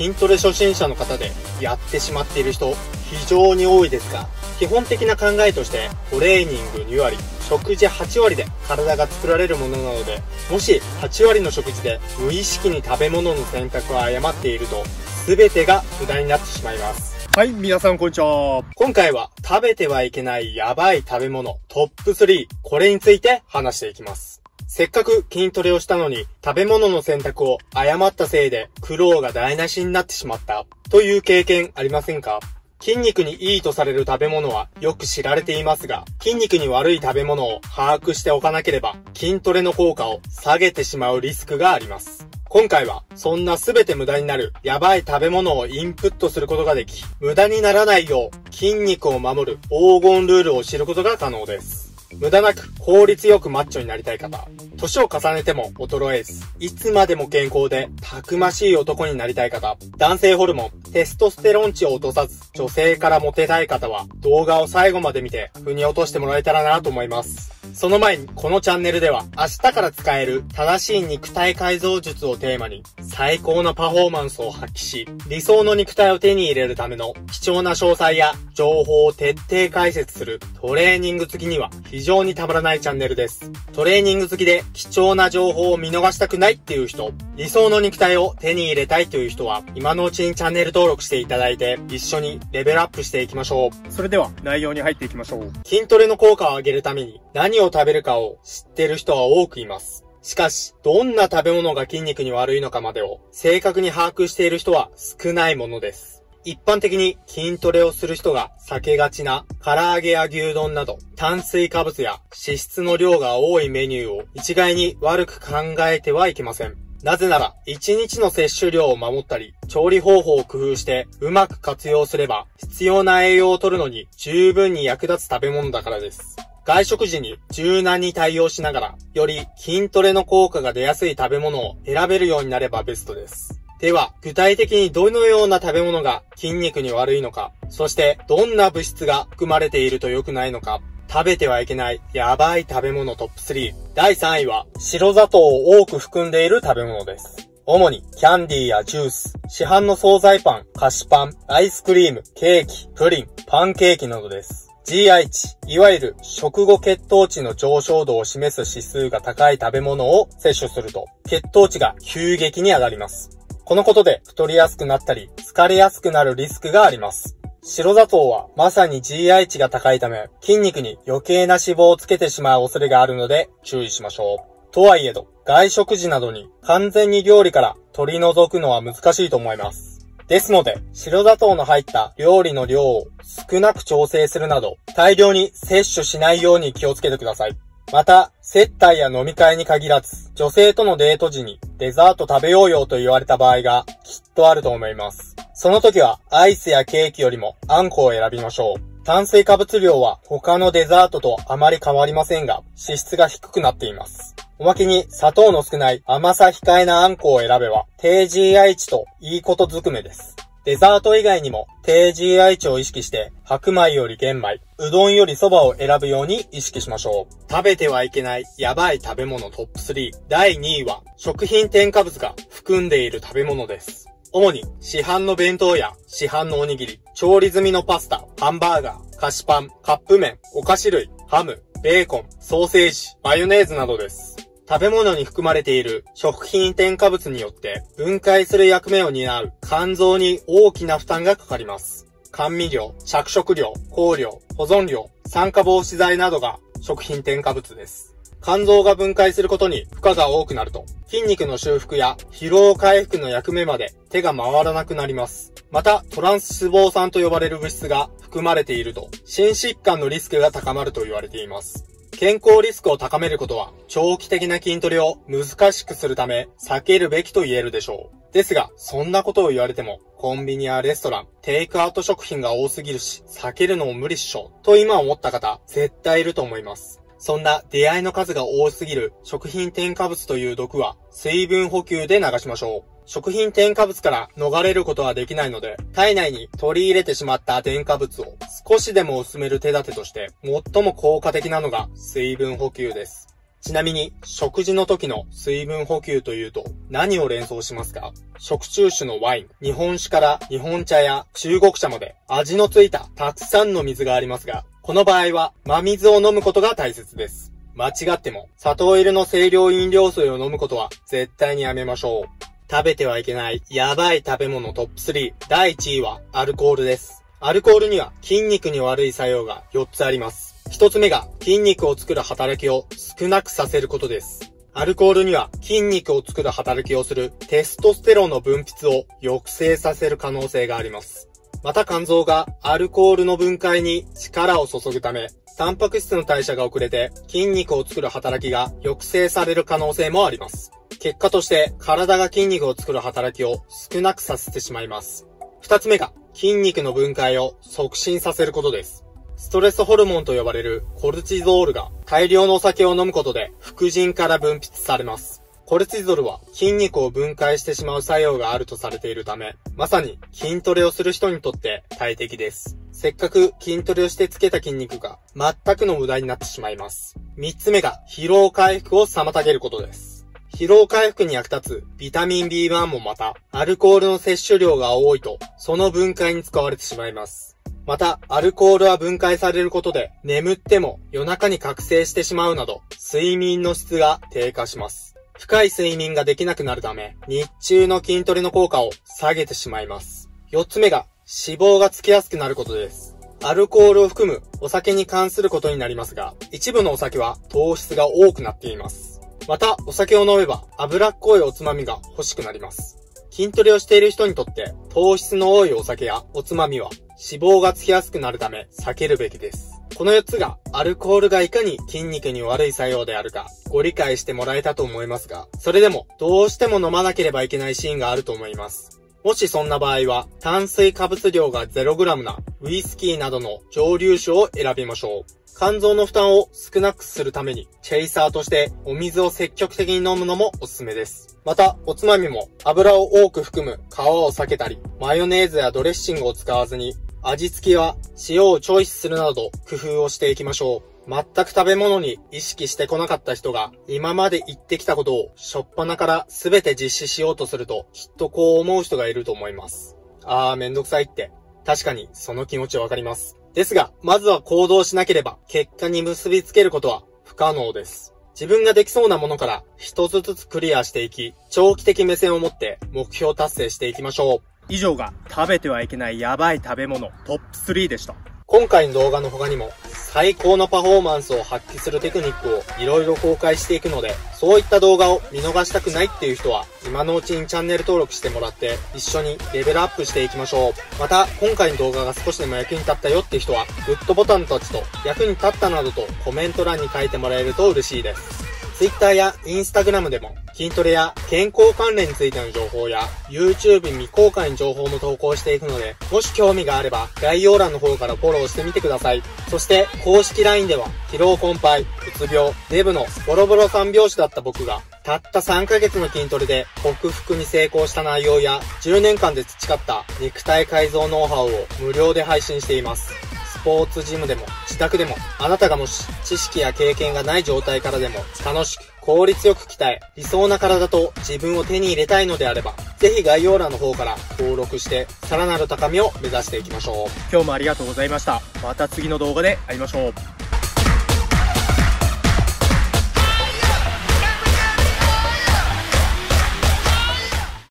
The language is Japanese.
筋トレ初心者の方でやってしまっている人非常に多いですが、基本的な考えとしてトレーニング2割、食事8割で体が作られるものなので、もし8割の食事で無意識に食べ物の選択を誤っていると、全てが無駄になってしまいます。はい、皆さんこんにちは。今回は食べてはいけないやばい食べ物トップ3、これについて話していきます。せっかく筋トレをしたのに食べ物の選択を誤ったせいで苦労が台無しになってしまったという経験ありませんか？筋肉にいいとされる食べ物はよく知られていますが、筋肉に悪い食べ物を把握しておかなければ、筋トレの効果を下げてしまうリスクがあります。今回は、そんな全て無駄になる、やばい食べ物をインプットすることができ、無駄にならないよう、筋肉を守る黄金ルールを知ることが可能です。無駄なく効率よくマッチョになりたい方、年を重ねても衰えず、いつまでも健康でたくましい男になりたい方、男性ホルモン、テストステロン値を落とさず、女性からモテたい方は、動画を最後まで見て、腑に落としてもらえたらなと思います。その前に、このチャンネルでは、明日から使える正しい肉体改造術をテーマに、最高のパフォーマンスを発揮し、理想の肉体を手に入れるための貴重な詳細や情報を徹底解説するトレーニング付きには非常にたまらないチャンネルです。トレーニング付きで貴重な情報を見逃したくないっていう人、理想の肉体を手に入れたいという人は、今のうちにチャンネル登録していただいて、一緒にレベルアップしていきましょう。それでは内容に入っていきましょう。筋トレの効果を上げるために何を食べるかを知ってる人は多くいます。しかし、どんな食べ物が筋肉に悪いのかまでを正確に把握している人は少ないものです。一般的に筋トレをする人が避けがちな唐揚げや牛丼など炭水化物や脂質の量が多いメニューを一概に悪く考えてはいけません。なぜなら、1日の摂取量を守ったり、調理方法を工夫してうまく活用すれば、必要な栄養を取るのに十分に役立つ食べ物だからです。外食時に柔軟に対応しながら、より筋トレの効果が出やすい食べ物を選べるようになればベストです。では、具体的にどのような食べ物が筋肉に悪いのか、そしてどんな物質が含まれていると良くないのか、食べてはいけないやばい食べ物トップ3。第3位は、白砂糖を多く含んでいる食べ物です。主にキャンディーやジュース、市販の惣菜パン、菓子パン、アイスクリーム、ケーキ、プリン、パンケーキなどです。GI 値、いわゆる食後血糖値の上昇度を示す指数が高い食べ物を摂取すると、血糖値が急激に上がります。このことで太りやすくなったり、疲れやすくなるリスクがあります。白砂糖はまさに GI 値が高いため、筋肉に余計な脂肪をつけてしまう恐れがあるので注意しましょう。とはいえど、外食時などに完全に料理から取り除くのは難しいと思います。ですので、白砂糖の入った料理の量を少なく調整するなど、大量に摂取しないように気をつけてください。また、接待や飲み会に限らず、女性とのデート時にデザート食べようよと言われた場合がきっとあると思います。その時はアイスやケーキよりもあんこを選びましょう。炭水化物量は他のデザートとあまり変わりませんが、脂質が低くなっています。おまけに砂糖の少ない甘さ控えなあんこを選べば、低 GI 値といいことずくめです。デザート以外にも低 GI 値を意識して白米より玄米、うどんより蕎麦を選ぶように意識しましょう。食べてはいけないやばい食べ物トップ3。第2位は食品添加物が含んでいる食べ物です。主に市販の弁当や市販のおにぎり、調理済みのパスタ、ハンバーガー、菓子パン、カップ麺、お菓子類、ハム、ベーコン、ソーセージ、マヨネーズなどです。食べ物に含まれている食品添加物によって分解する役目を担う肝臓に大きな負担がかかります。甘味料、着色料、香料、保存料、酸化防止剤などが食品添加物です。肝臓が分解することに負荷が多くなると、筋肉の修復や疲労回復の役目まで手が回らなくなります。また、トランス脂肪酸と呼ばれる物質が含まれていると、心疾患のリスクが高まると言われています。健康リスクを高めることは、長期的な筋トレを難しくするため、避けるべきと言えるでしょう。ですが、そんなことを言われても、コンビニやレストラン、テイクアウト食品が多すぎるし、避けるのも無理っしょ、と今思った方、絶対いると思います。そんな出会いの数が多すぎる食品添加物という毒は、水分補給で流しましょう。食品添加物から逃れることはできないので、体内に取り入れてしまった添加物を少しでも薄める手立てとして、最も効果的なのが水分補給です。ちなみに、食事の時の水分補給というと、何を連想しますか？食中酒のワイン、日本酒から日本茶や中国茶まで味のついたたくさんの水がありますが、この場合は真水を飲むことが大切です。間違っても砂糖入りの清涼飲料水を飲むことは絶対にやめましょう。食べてはいけないやばい食べ物トップ3。第1位はアルコールです。アルコールには筋肉に悪い作用が4つあります。1つ目が筋肉を作る働きを少なくさせることです。アルコールには筋肉を作る働きをするテストステロンの分泌を抑制させる可能性があります。また肝臓がアルコールの分解に力を注ぐため、タンパク質の代謝が遅れて筋肉を作る働きが抑制される可能性もあります。結果として体が筋肉を作る働きを少なくさせてしまいます。二つ目が筋肉の分解を促進させることです。ストレスホルモンと呼ばれるコルチゾールが大量のお酒を飲むことで副腎から分泌されます。コルチゾールは筋肉を分解してしまう作用があるとされているため、まさに筋トレをする人にとって大敵です。せっかく筋トレをしてつけた筋肉が全くの無駄になってしまいます。三つ目が疲労回復を妨げることです。疲労回復に役立つビタミン B1 もまた、アルコールの摂取量が多いと、その分解に使われてしまいます。また、アルコールは分解されることで、眠っても夜中に覚醒してしまうなど、睡眠の質が低下します。深い睡眠ができなくなるため、日中の筋トレの効果を下げてしまいます。四つ目が、脂肪がつきやすくなることです。アルコールを含むお酒に関することになりますが、一部のお酒は糖質が多くなっています。また、お酒を飲めば脂っこいおつまみが欲しくなります。筋トレをしている人にとって糖質の多いお酒やおつまみは脂肪がつきやすくなるため避けるべきです。この4つがアルコールがいかに筋肉に悪い作用であるかご理解してもらえたと思いますが、それでもどうしても飲まなければいけないシーンがあると思います。もしそんな場合は、炭水化物量が 0g なウイスキーなどの蒸留酒を選びましょう。肝臓の負担を少なくするために、チェイサーとしてお水を積極的に飲むのもおすすめです。また、おつまみも油を多く含む皮を避けたり、マヨネーズやドレッシングを使わずに味付けは塩をチョイスするなど工夫をしていきましょう。全く食べ物に意識してこなかった人が今まで言ってきたことをしょっぱなから全て実施しようとするときっとこう思う人がいると思います。あーめんどくさいって。確かにその気持ちわかります。ですが、まずは行動しなければ結果に結びつけることは不可能です。自分ができそうなものから一つずつクリアしていき、長期的目線を持って目標達成していきましょう。以上が食べてはいけないやばい食べ物トップ3でした。今回の動画の他にも最高のパフォーマンスを発揮するテクニックをいろいろ公開していくので、そういった動画を見逃したくないっていう人は、今のうちにチャンネル登録してもらって、一緒にレベルアップしていきましょう。また、今回の動画が少しでも役に立ったよって人は、グッドボタンたちと役に立ったなどとコメント欄に書いてもらえると嬉しいです。Twitter や Instagram でも筋トレや健康関連についての情報や YouTube 未公開の情報も投稿していくので、もし興味があれば概要欄の方からフォローしてみてください。そして公式 LINE では疲労困憊、うつ病、デブのボロボロ三拍子だった僕がたった3ヶ月の筋トレで克服に成功した内容や10年間で培った肉体改造ノウハウを無料で配信しています。スポーツジムでも自宅でもあなたがもし知識や経験がない状態からでも楽しく効率よく鍛え理想な体と自分を手に入れたいのであればぜひ概要欄の方から登録してさらなる高みを目指していきましょう。今日もありがとうございました。また次の動画で会いましょう。